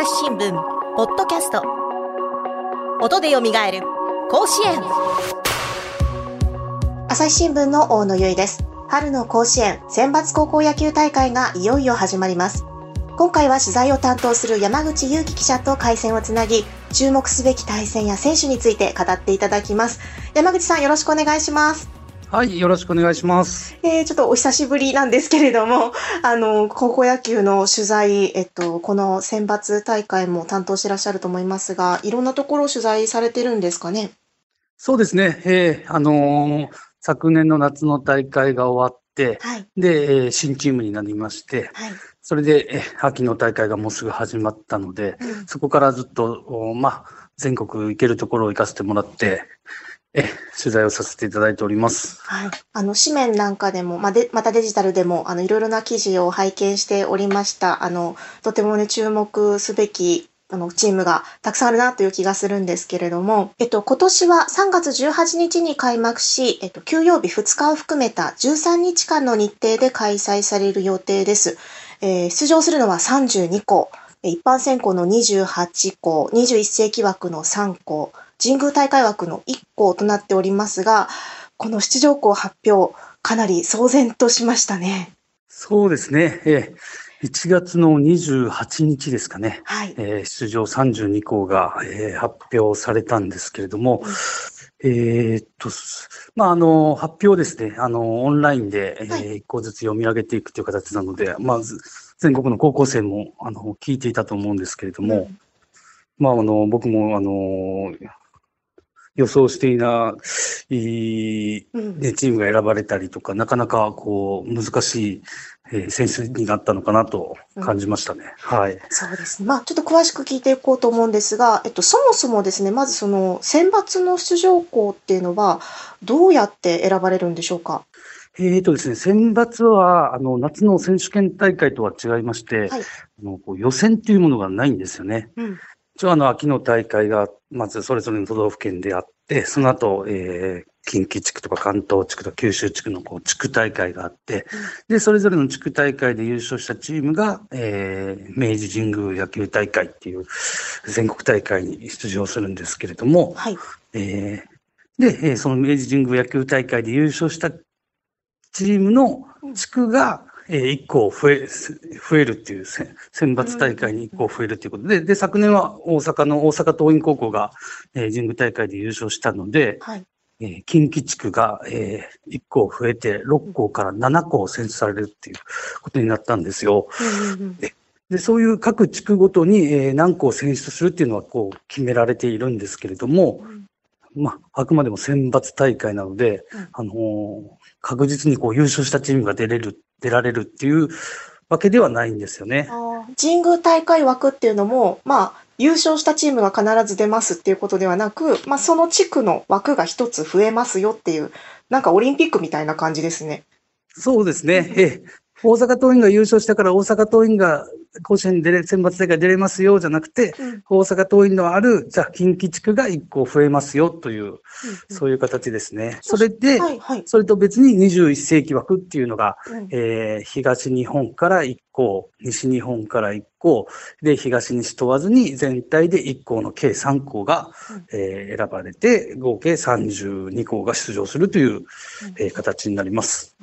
朝日新聞ポッドキャスト。音でよみがえる甲子園。朝日新聞の大野由依です。春の甲子園選抜高校野球大会がいよいよ始まります。今回は取材を担当する山口祐樹記者と回線をつなぎ注目すべき対戦や選手について語っていただきます。山口さんよろしくお願いします。はい、よろしくお願いします。えー、ちょっとお久しぶりなんですけれども、あの、高校野球の取材、えっと、この選抜大会も担当してらっしゃると思いますが、いろんなところを取材されてるんですかね？そうですね。えー、あのー、昨年の夏の大会が終わって、はい、で、えー、新チームになりまして、はい、それで、えー、秋の大会がもうすぐ始まったので、うん、そこからずっと、まあ、全国行けるところを行かせてもらって、え、取材をさせていただいております。はい。あの、紙面なんかでも、ま、で、またデジタルでも、あの、いろいろな記事を拝見しておりました。あの、とてもね、注目すべき、あの、チームがたくさんあるなという気がするんですけれども、えっと、今年は3月18日に開幕し、えっと、休養日2日を含めた13日間の日程で開催される予定です。えー、出場するのは32校、一般選考の28校、21世紀枠の3校、神宮大会枠の1校となっておりますが、この出場校発表、かなり騒然としましたね。そうですね。えー、1月の28日ですかね。はい。えー、出場32校が、えー、発表されたんですけれども、うん、えー、っと、まあ、あの、発表ですね、あの、オンラインで、はい、えー、1校ずつ読み上げていくという形なので、まず、全国の高校生も、あの、聞いていたと思うんですけれども、うん、まあ、あの、僕も、あの、予想していない、ね、チームが選ばれたりとか、なかなかこう、難しい、えー、選手になったのかなと感じましたね。うん、はい。そうですね。まあ、ちょっと詳しく聞いていこうと思うんですが、えっと、そもそもですね、まずその、選抜の出場校っていうのは、どうやって選ばれるんでしょうか？えーとですね、選抜は、あの、夏の選手権大会とは違いまして、はい、あのこう予選っていうものがないんですよね。うん、一応、あの、秋の大会が、まずそれぞれの都道府県であって、その後、えー、近畿地区とか関東地区とか九州地区のこう地区大会があって、で、それぞれの地区大会で優勝したチームが、えー、明治神宮野球大会っていう全国大会に出場するんですけれども、はい、えー、で、その明治神宮野球大会で優勝したチームの地区が、えー、1個増え、増えるっていう、選抜大会に1個増えるということ。で、で、昨年は大阪の大阪桐蔭高校が、えー、神宮大会で優勝したので、はい、えー、近畿地区が、えー、1校増えて、6校から7校選出されるっていうことになったんですよ。ででそういう各地区ごとに、えー、何校選出するっていうのはこう決められているんですけれども、まあ、あくまでも選抜大会なので、うん、あのー、確実にこう優勝したチームが出れる、出られるっていうわけではないんですよね。神宮大会枠っていうのも、まあ、優勝したチームが必ず出ますっていうことではなく、まあ、その地区の枠が一つ増えますよっていう、なんかオリンピックみたいな感じですね。そうですね。ええ、大阪桐蔭が優勝したから大阪桐蔭が甲子園に出れ、選抜大会出れますよじゃなくて、うん、大阪桐蔭のある、じゃあ近畿地区が1個増えますよという、うん。うん、そういう形ですね。それで、はいはい、それと別に21世紀枠っていうのが、うん、えー、東日本から1校、西日本から1校、で、東西問わずに全体で1校の計3校が、うん、えー、選ばれて、合計32校が出場するという、えー、形になります。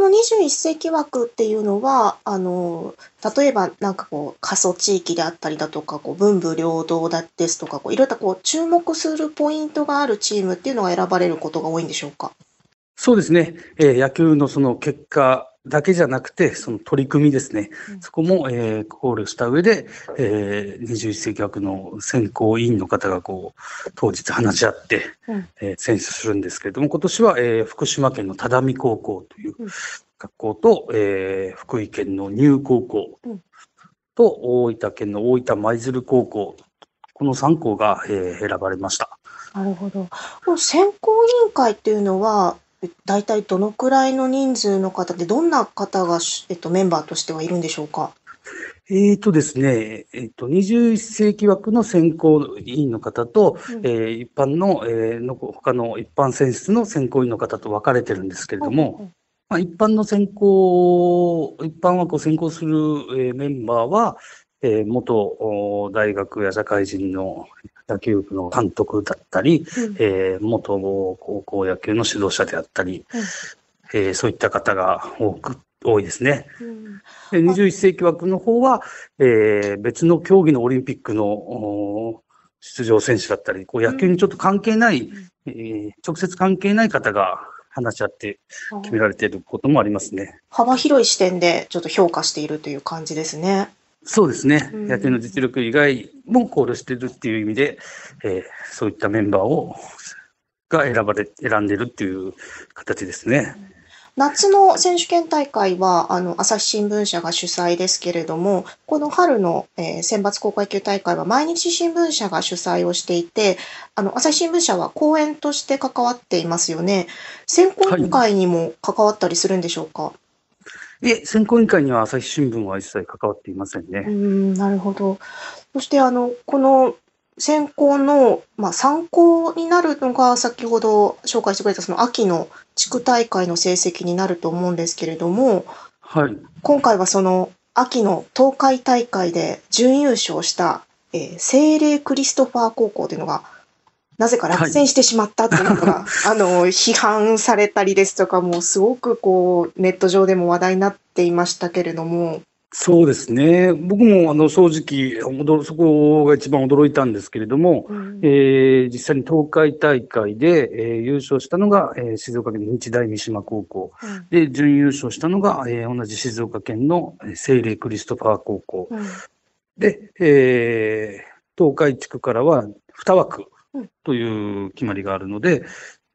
この21世紀枠っていうのは、あの、例えばなんかこう、過疎地域であったりだとか、こう、文武両道だですとか、こう、いろいろこう、注目するポイントがあるチームっていうのが選ばれることが多いんでしょうか？そうですね。えー、野球のその結果だけじゃなくて、その取り組みですね。うん、そこも、えー、考慮した上で、えー、21世紀枠の選考委員の方がこう、当日話し合って、うん、えー、選出するんですけれども、今年は、えー、福島県の只見高校という学校と、えー、福井県の入高校と、大分県の大分舞鶴高校、この3校が、えー、選ばれました。なるほど。この選考委員会っていうのは、大体どのくらいの人数の方で、どんな方が、えっと、メンバーとしてはいるんでしょうか？えーとですね、えっ、と、21世紀枠の選考委員の方と、うん、えー、一般の、えー、の、他の一般選出の選考委員の方と分かれてるんですけれども、うん、まあ、一般の選考、一般枠を選考する、えー、メンバーは、えー、元大学や社会人の野球部の監督だったり、うん、えー、元高校野球の指導者であったり、うん、えー、そういった方が多く、多いですね。うん、21世紀枠の方は、えー、別の競技のオリンピックの出場選手だったり、こう野球にちょっと関係ない、うん、えー、直接関係ない方が話し合って決められていることもありますね。幅広い視点でちょっと評価しているという感じですね。そうですね。野球の実力以外も考慮しているっていう意味で、えー、そういったメンバーを、が選ばれ、選んでるっていう形ですね。夏の選手権大会は、あの、朝日新聞社が主催ですけれども、この春の、えー、選抜高校野球大会は毎日新聞社が主催をしていて、あの、朝日新聞社は講演として関わっていますよね。選考委員会にも関わったりするんでしょうか、はいえ、選考委員会には朝日新聞は一切関わっていませんね。うん、なるほど。そして、あの、この選考の、まあ、参考になるのが、先ほど紹介してくれたその秋の地区大会の成績になると思うんですけれども、はい。今回はその秋の東海大会で準優勝した、えー、精霊クリストファー高校というのがなぜか落選してしまったっていうのが、はい、あの、批判されたりですとか、もうすごくこう、ネット上でも話題になっていましたけれども。そうですね。僕もあの正直、そこが一番驚いたんですけれども、うん、えー、実際に東海大会で、えー、優勝したのが、えー、静岡県の日大三島高校、うん、で、準優勝したのが、えー、同じ静岡県の聖霊クリストファー高校、うん、で、えー、東海地区からは2枠、という決まりがあるので、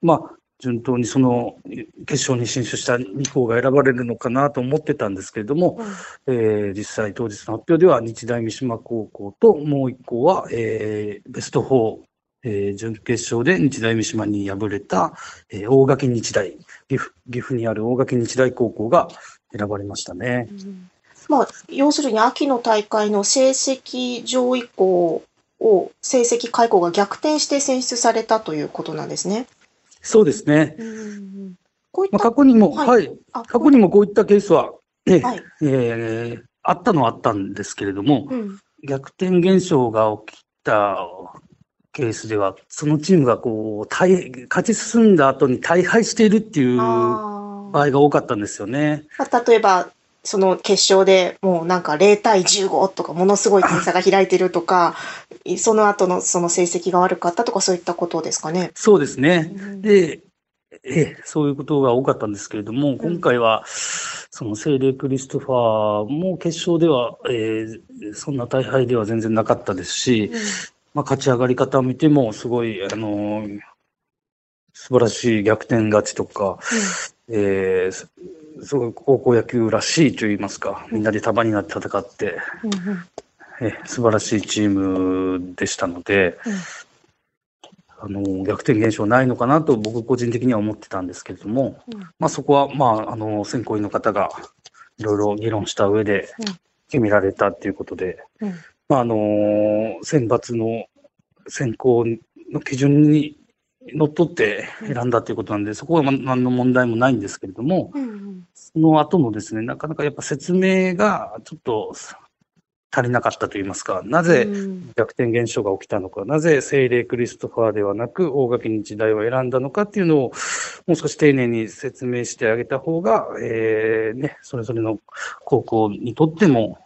まあ、順当にその決勝に進出した2校が選ばれるのかなと思ってたんですけれども、うん、えー、実際当日の発表では日大三島高校ともう1校は、えー、ベスト4、えー、準決勝で日大三島に敗れた、えー、大垣日大岐阜、岐阜にある大垣日大高校が選ばれましたね。うん、まあ、要するに秋の大会の成績上位校を成績解雇が逆転して選出されたということなんですね。そうですね。こういった、まあ、過去にも、はい、はい、過去にもこういったケースは、ね、はい、えー、あったのはあったんですけれども、うん、逆転現象が起きたケースでは、そのチームがこう、大、勝ち進んだ後に大敗しているっていう場合が多かったんですよね。例えば、その決勝でもうなんか0対15とかものすごい点差が開いてるとか、その後のその成績が悪かったとかそういったことですかね。そうですね。うん、で、えそういうことが多かったんですけれども、今回は、その聖霊クリストファーも決勝では、えー、そんな大敗では全然なかったですし、うん、まあ、勝ち上がり方を見ても、すごい、あのー、素晴らしい逆転勝ちとか、うん、えー、すごい高校野球らしいと言いますか、みんなで束になって戦って、うん、え素晴らしいチームでしたので、うん、あの逆転現象ないのかなと僕個人的には思ってたんですけれども、うん、まあ、そこは、まあ、あの選考委員の方がいろいろ議論した上で決められたっていうことで、まあ、あの選抜の選考の基準に乗っ取って選んだということなんで、そこは何の問題もないんですけれども、うんうん、その後のですね、なかなかやっぱ説明がちょっと足りなかったといいますか、なぜ逆転現象が起きたのか、なぜ聖霊クリストファーではなく大垣日大を選んだのかっていうのを、もう少し丁寧に説明してあげた方が、えー、ね、それぞれの高校にとっても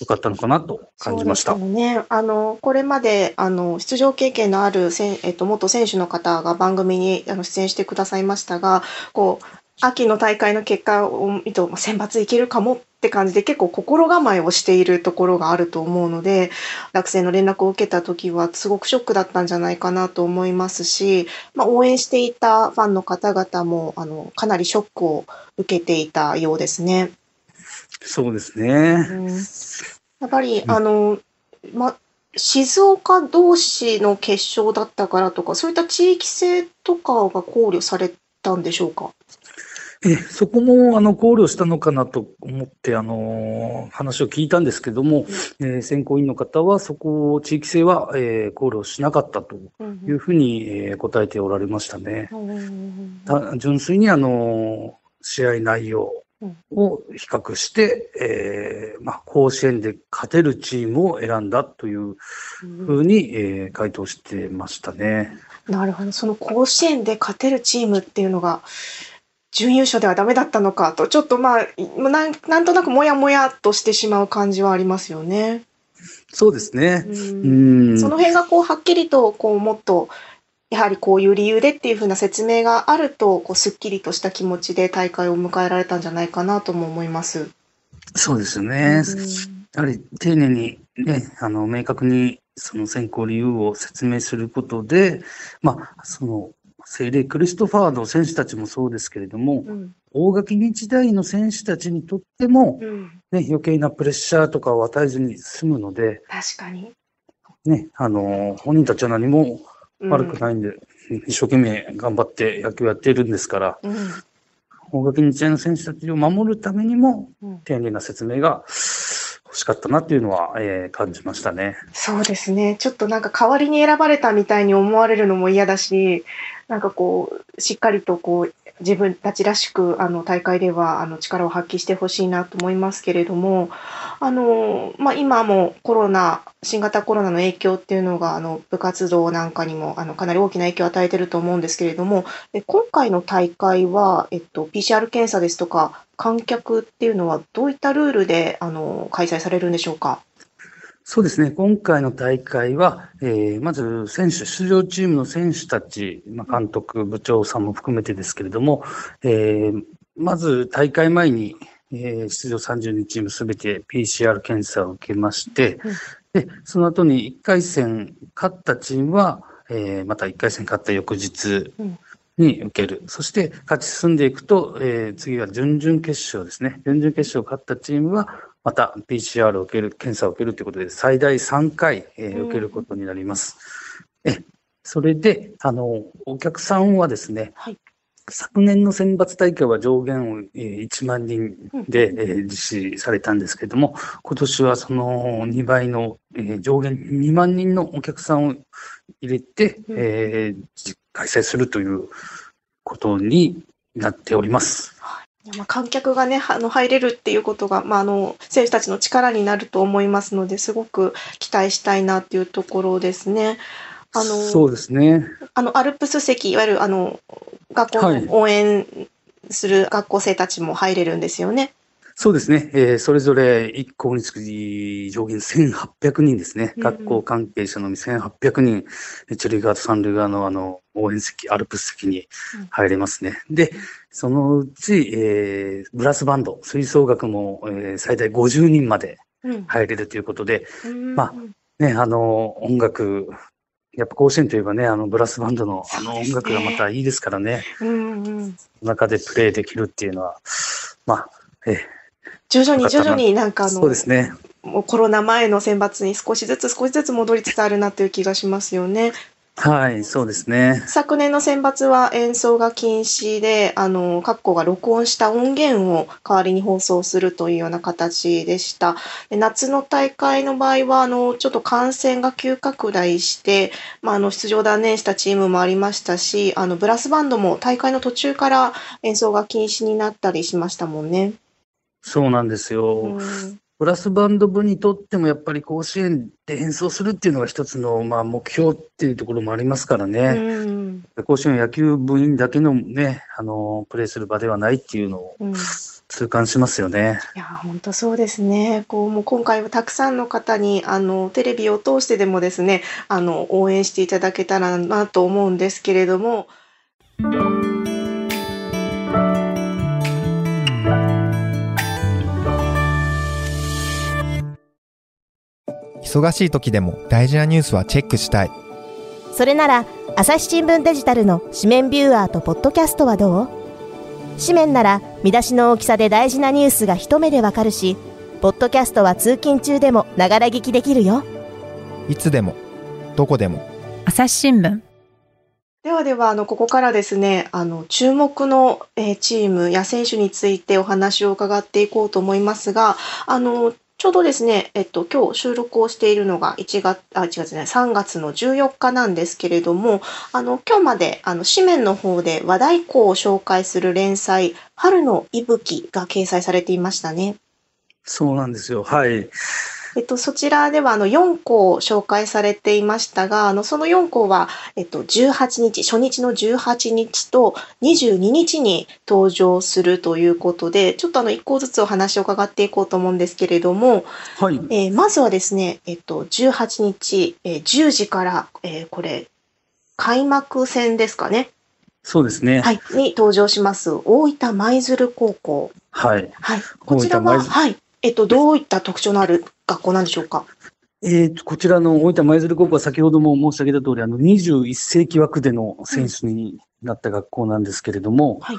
よかったのかなと感じました。ね。あの、これまで、あの、出場経験のあるせ、えっと、元選手の方が番組にあの出演してくださいましたが、こう、秋の大会の結果を見ると、選抜いけるかもって感じで結構心構えをしているところがあると思うので、学生の連絡を受けた時はすごくショックだったんじゃないかなと思いますし、まあ、応援していたファンの方々も、あの、かなりショックを受けていたようですね。そうですね。うん、やっぱり、あの、ま、静岡同士の決勝だったからとか、そういった地域性とかが考慮されたんでしょうか？えそこもあの考慮したのかなと思って、あの話を聞いたんですけども、うん、えー、選考委員の方は、そこを地域性は、えー、考慮しなかったというふうに、うん、えー、答えておられましたね。うん、純粋にあの試合内容、を比較して、えー、まあ、甲子園で勝てるチームを選んだというふうに、えー、回答してましたね。なるほど。その甲子園で勝てるチームっていうのが、準優勝ではダメだったのかと、ちょっとまあ、なんなんとなくもやもやとしてしまう感じはありますよね。そうですね。うんその辺がこうはっきりとこうもっとやはりこういう理由でっていうふうな説明があるとこうすっきりとした気持ちで大会を迎えられたんじゃないかなとも思います。そうですね。やはり丁寧にね、あの明確にその選考理由を説明することで、まあ、その聖霊クリストファーの選手たちもそうですけれども、うん、大垣日大の選手たちにとっても、うん、ね、余計なプレッシャーとかを与えずに済むので、確かに。ね、あの、本人たちは何も悪くないんで、うん、一生懸命頑張って野球やっているんですから、大垣日大の選手たちを守るためにも、丁寧な説明が欲しかったなっていうのは、えー、感じましたね。そうですね。ちょっとなんか代わりに選ばれたみたいに思われるのも嫌だし、なんかこう、しっかりとこう、自分たちらしくあの大会ではあの力を発揮してほしいなと思いますけれども、あのまあ、今もコロナ、新型コロナの影響っていうのがあの部活動なんかにもあのかなり大きな影響を与えてると思うんですけれども、で今回の大会は、えっと、PCR 検査ですとか、観客っていうのはどういったルールであの開催されるんでしょうか？そうですね、今回の大会は、えー、まず選手、出場チームの選手たち、まあ、監督、部長さんも含めてですけれども、えー、まず大会前に、えー、出場32チームすべて PCR 検査を受けまして、でその後に1回戦勝ったチームは、えー、また1回戦勝った翌日に受ける、そして勝ち進んでいくと、えー、次は準々決勝ですね、準々決勝勝ったチームは、また PCR を受ける、検査を受けるということで、最大3回、えー、受けることになります。えそれで、あの、お客さんはですね、はい、昨年の選抜大会は上限を1万人で実施されたんですけれども、今年はその2倍の上限2万人のお客さんを入れて、えー、開催するということになっております。まあ、観客がね、あの入れるっていうことが、まあ、あの選手たちの力になると思いますので、すごく期待したいなっていうところですね。あのそうですね。あのアルプス席、いわゆるあの学校の応援する学校生たちも入れるんですよね。そうですね。えー、それぞれ1校につく上限1800人ですね。うん、学校関係者のみ1800人、一塁側と三塁側のあの応援席、アルプス席に入れますね。うん、で、そのうち、えー、ブラスバンド、吹奏楽も、えー、最大50人まで入れるということで、うん、まあ、ね、あの、音楽、やっぱ甲子園といえばね、あのブラスバンドのあの音楽がまたいいですからね。うんうん、中でプレイできるっていうのは、まあ、ええ徐々に徐々になんかあの、そうですね。もうコロナ前の選抜に少しずつ少しずつ戻りつつあるなという気がしますよね。はい、そうですね。昨年の選抜は演奏が禁止で、あの、各校が録音した音源を代わりに放送するというような形でした。で夏の大会の場合は、あの、ちょっと感染が急拡大して、まあ、あの、出場断念したチームもありましたし、あの、ブラスバンドも大会の途中から演奏が禁止になったりしましたもんね。そうなんですよ。うんブラスバンド部にとってもやっぱり甲子園で演奏するっていうのが一つのまあ目標っていうところもありますからね、うん、甲子園野球部員だけのね、あの、プレーする場ではないっていうのを痛感しますよね。うん、いや、本当そうですね。こう、もう今回はたくさんの方に、あの、テレビを通してでもですね、あの、応援していただけたらなと思うんですけれども、忙しい時でも大事なニュースはチェックしたい。それなら、朝日新聞デジタルの紙面ビューアーとポッドキャストはどう？紙面なら見出しの大きさで大事なニュースが一目でわかるし、ポッドキャストは通勤中でもながら聞きできるよ。いつでも、どこでも。朝日新聞。ではでは、あの、ここからですね、あの、注目の、えー、チームや選手についてお話を伺っていこうと思いますが、あの、ちょうどですね、えっと、今日収録をしているのが1月、あ、1月ね、3月の14日なんですけれども、あの、今日まで、あの、紙面の方で和太鼓を紹介する連載、春の息吹が掲載されていましたね。そうなんですよ。はい。えっと、そちらではあの4校紹介されていましたが、あのその4校は、えっと、18日、初日の18日と22日に登場するということで、ちょっとあの1校ずつお話を伺っていこうと思うんですけれども、はい、えー、まずはですね、えっと、18日、えー、10時から、えー、これ、開幕戦ですかね？そうですね。はい。に登場します、大分舞鶴高校。はい。はい。こちらは、はい。えっと、どういった特徴のある学校なんでしょうか？えー、こちらの大分舞鶴高校は先ほども申し上げた通り、あの、21世紀枠での選手になった学校なんですけれども、はい。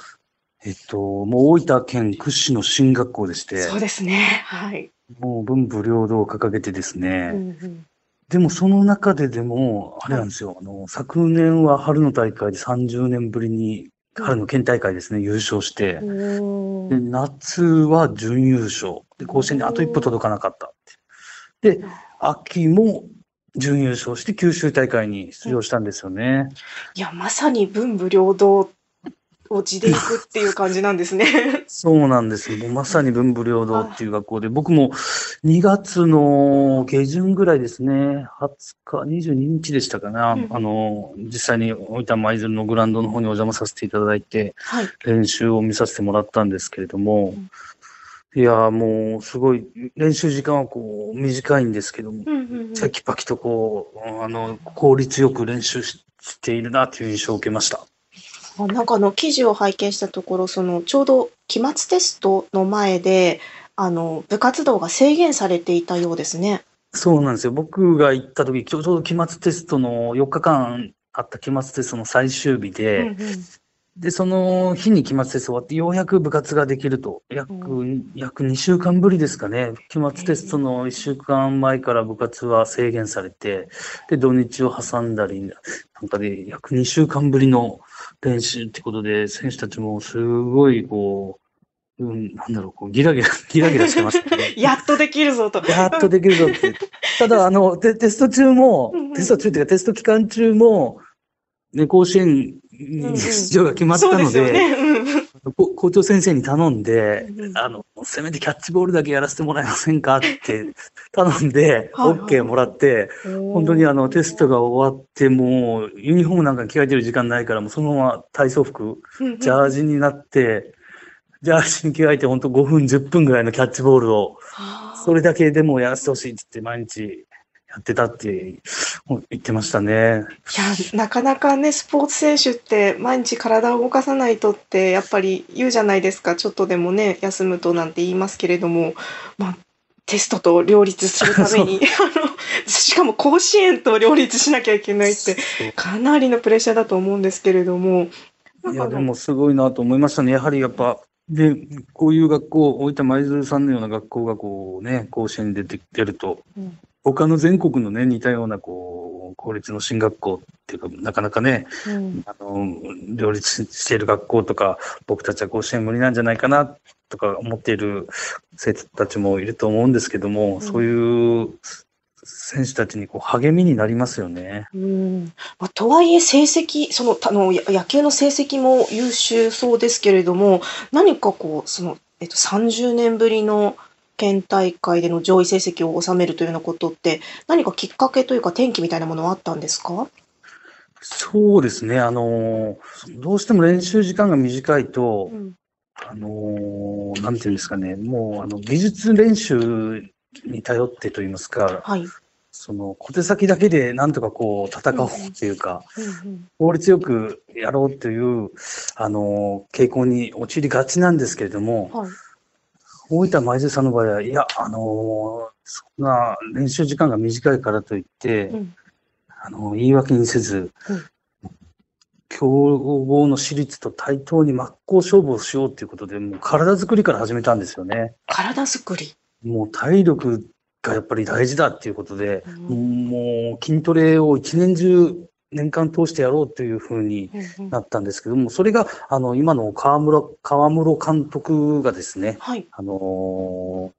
えっと、もう大分県屈指の進学校でして、そうですね。はい。もう文武両道を掲げてですね、うんうん、でもその中ででも、あれなんですよ、はい、あの、昨年は春の大会で30年ぶりに春の県大会ですね、優勝して、で夏は準優勝。で、甲子園にあと一歩届かなかったで、秋も準優勝して九州大会に出場したんですよね。いや、まさに文武両道を地でいくっていう感じなんですね。そうなんですもうまさに文武両道っていう学校で、僕も2月の下旬ぐらいですね、20日、22日でしたかな、うん、あの、実際に大分舞鶴のグラウンドの方にお邪魔させていただいて、はい、練習を見させてもらったんですけれども、うんいや、もう、すごい、練習時間はこう、短いんですけども、チャキパキとこう、あの、効率よく練習しているなという印象を受けました。あなんかあの記事を拝見したところ、そのちょうど期末テストの前で、あの部活動が制限されていたようですね。そうなんですよ。僕が行った時、ちょうど期末テストの4日間あった期末テストの最終日で、うんうん、で、その日に期末テスト終わって、ようやく部活ができると。約、うん、約2週間ぶりですかね。期末テストの1週間前から部活は制限されて、で、土日を挟んだり、なんかで、約2週間ぶりの練習ってことで、選手たちもすごい、こう、うん、なんだろう、こうギラギラ、ギラギラしてましたね。やっとできるぞと。やっとできるぞって。ただ、あの、テテスト中も、テスト中っていうかテスト期間中も、ね、甲子園に出場が決まったので、校長先生に頼んで、あの、せめてキャッチボールだけやらせてもらえませんかって頼んで、OK もらって、本当にあの、テストが終わって、もう、ユニフォームなんか着替えてる時間ないから、もうそのまま体操服、ジャージになって、ジャージに着替えて本当5分、10分ぐらいのキャッチボールを、それだけでもやらせてほしいって言って毎日やってたって言ってましたね。いや、なかなかね、スポーツ選手って毎日体を動かさないとってやっぱり言うじゃないですか。ちょっとでもね、休むとなんて言いますけれども、まあ、テストと両立するために、あの、しかも甲子園と両立しなきゃいけないって、かなりのプレッシャーだと思うんですけれども。いや、でもすごいなと思いましたね。やはりやっぱ、で、こういう学校、大分舞鶴さんのような学校がこうね、甲子園に出てきてると、うん他の全国のね、似たような、こう、公立の進学校っていうか、なかなかね、うん、あの、両立している学校とか、僕たちは甲子園無理なんじゃないかな、とか思っている生徒たちもいると思うんですけども、うん、そういう選手たちにこう励みになりますよね。うん。まあ、とはいえ成績そのあの野球の成績も優秀そうですけれども何かこうその、えっと、30年ぶりの県大会での上位成績を収めるというようなことって、何かきっかけというか転機みたいなものはあったんですか？そうですね。あの、どうしても練習時間が短いと、うん、あの、なんていうんですかね、もう、あの、技術練習に頼ってといいますか、はい、その小手先だけでなんとかこう戦おうっていうか、効率よくやろうという、あの、傾向に陥りがちなんですけれども、はい大分舞鶴さんの場合は、いや、あのー、そんな練習時間が短いからといって、うん、あのー、言い訳にせず、うん、強豪の私立と対等に真っ向勝負をしようということで、もう体作りから始めたんですよね。体作り？もう体力がやっぱり大事だっていうことで、うん、もう筋トレを一年中年間通してやろうというふうになったんですけども、それが、あの、今の河村、河室監督がですね、はい、あの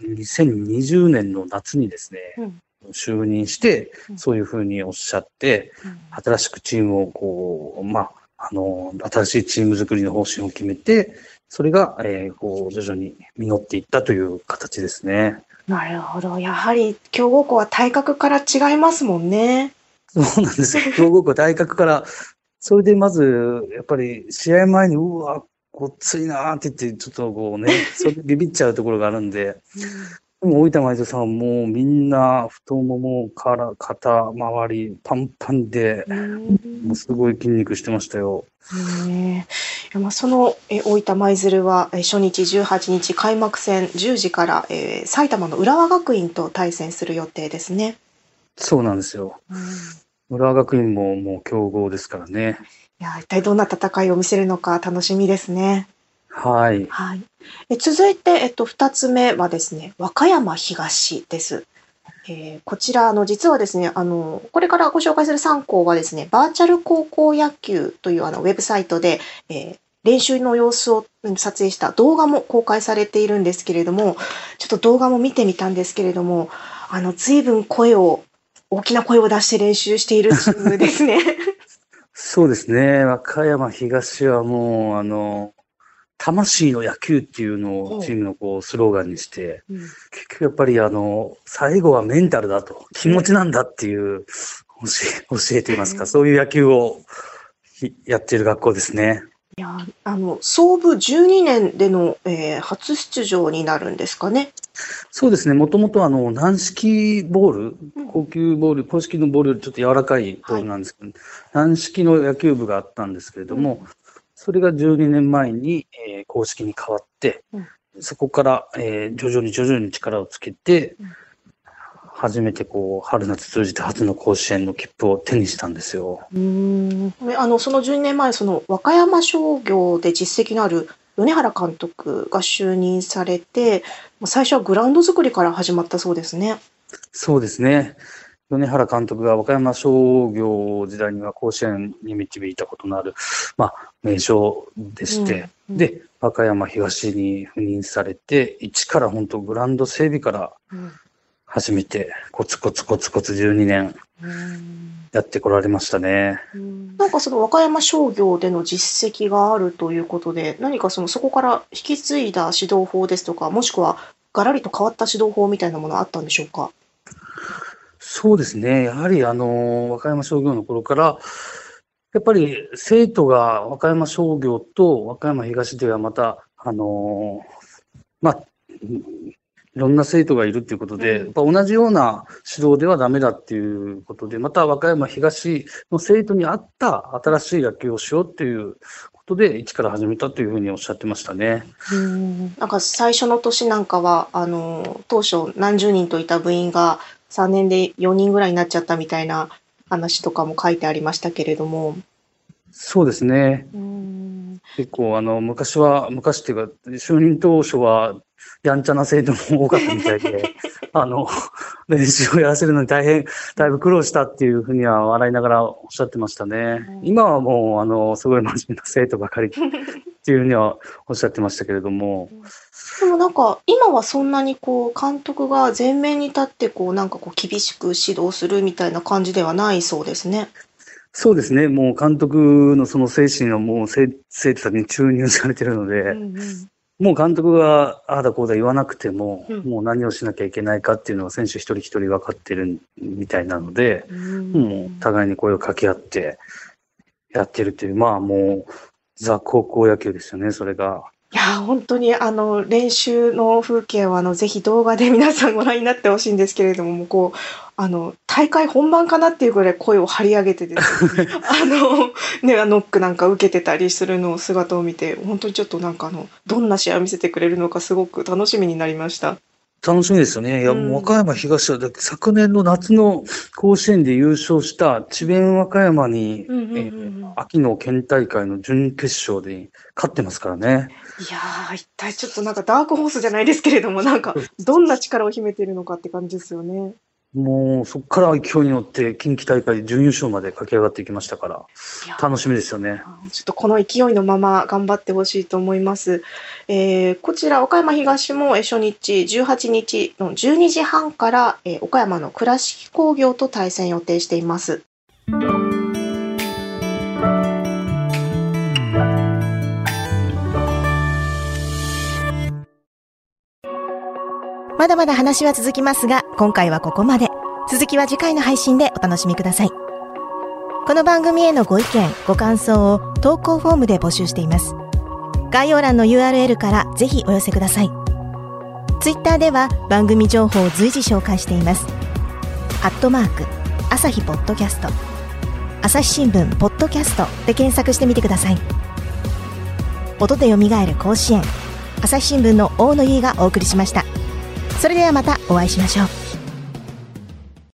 2020年の夏にですね、うん、就任して、そういうふうにおっしゃって、うん、新しくチームをこう、まあ、あの、新しいチーム作りの方針を決めて、それが、えー、こう、徐々に実っていったという形ですね。なるほど。やはり、強豪校は体格から違いますもんね。そうなんですよ。強豪校体格から、それでまず、やっぱり試合前に、うわ、ごっついなーって言って、ちょっとこうね、それでビビっちゃうところがあるんで、でも、大分舞さんもみんな太ももから肩周りパンパンで、もうすごい筋肉してましたよ。へまあ、そのえ大分舞鶴はえ初日18日開幕戦10時から、えー、埼玉の浦和学院と対戦する予定ですね。そうなんですよ。浦和学院ももう強豪ですからね。いや一体どんな戦いを見せるのか楽しみですね。はい。はい。え続いて、えっと、2つ目はですね、和歌山東です。えー、こちら、あの、実はですね、あの、これからご紹介する3校はですね、バーチャル高校野球というあのウェブサイトで、えー、練習の様子を撮影した動画も公開されているんですけれども、ちょっと動画も見てみたんですけれども、あの、随分声を、大きな声を出して練習しているチームですね。そうですね。和歌山東はもう、あの、魂の野球っていうのをチームのこうスローガンにして、うん、結局やっぱりあの、最後はメンタルだと、気持ちなんだっていう教え、教えていますか、そういう野球をやっている学校ですね。いや、あの、創部12年での、えー、初出場になるんですかね。そうですね。もともとあの、軟式ボール、高級ボール、公式のボールよりちょっと柔らかいボールなんですけど、はい、軟式の野球部があったんですけれども、うん。それが12年前に、えー、公式に変わって、うん、そこから、えー、徐々に徐々に力をつけて、うん、初めてこう、春夏通じて初の甲子園の切符を手にしたんですよ。うんあの、その12年前、その和歌山商業で実績のある米原監督が就任されて、最初はグラウンド作りから始まったそうですね。そうですね。米原監督が和歌山商業時代には甲子園に導いたことのある、まあ、名将でして、うんうん、で、和歌山東に赴任されて、一から本当グランド整備から始めて、コツコツコツコツ12年やってこられましたね。うん、なんかその和歌山商業での実績があるということで、何かそのそこから引き継いだ指導法ですとか、もしくはガラリと変わった指導法みたいなものあったんでしょうか？そうですね。やはり、あの、和歌山商業の頃から、やっぱり生徒が和歌山商業と和歌山東ではまた、あの、まあ、いろんな生徒がいるっていうことで、やっぱ同じような指導ではダメだっていうことで、また和歌山東の生徒に合った新しい野球をしようっていうことで、一から始めたというふうにおっしゃってましたね。うんなんか最初の年なんかは、あの、当初何十人といた部員が3年で4人ぐらいになっちゃったみたいな話とかも書いてありましたけれども。そうですね。結構あの昔は昔っていうか就任当初はやんちゃな生徒も多かったみたいで あの練習をやらせるのに大変だいぶ苦労したっていうふうには笑いながらおっしゃってましたね。今はもうあのすごい真面目な生徒ばかりっていうふうにはおっしゃってましたけれども。でもなんか今はそんなにこう監督が前面に立ってこうなんかこう厳しく指導するみたいな感じではないそうですね。そうですね。もう監督のその精神はもう生徒たちに注入されてるので、うんうん、もう監督がああだこうだ言わなくても、うん、もう何をしなきゃいけないかっていうのは選手一人一人分かってるみたいなので、うん、もう互いに声を掛け合ってやってるっていう、まあもうザ高校野球ですよね、それが。いや、本当にあの、練習の風景はあの、ぜひ動画で皆さんご覧になってほしいんですけれども、もうこう、あの、大会本番かなっていうぐらい声を張り上げてですね、あの、ね、ノックなんか受けてたりするのを姿を見て、本当にちょっとなんかあの、どんな試合を見せてくれるのかすごく楽しみになりました。楽しみですよね。いや、もう和歌山東は、昨年の夏の甲子園で優勝した智弁和歌山に、秋の県大会の準決勝で勝ってますからね。いやー、一体ちょっとなんかダークホースじゃないですけれども、なんか、どんな力を秘めているのかって感じですよね。もうそこから勢いに乗って近畿大会準優勝まで駆け上がっていきましたから、楽しみですよね。ちょっとこの勢いのまま頑張ってほしいと思います。えー、こちら岡山東も初日18日の12時半から、えー、岡山の倉敷工業と対戦予定しています。まだまだ話は続きますが、今回はここまで。続きは次回の配信でお楽しみください。この番組へのご意見、ご感想を投稿フォームで募集しています。概要欄の URL からぜひお寄せください。ツイッターでは番組情報を随時紹介しています。アットマーク、朝日ポッドキャスト、朝日新聞ポッドキャストで検索してみてください。音で蘇る甲子園、朝日新聞の大野優がお送りしました。それではまたお会いしましょう。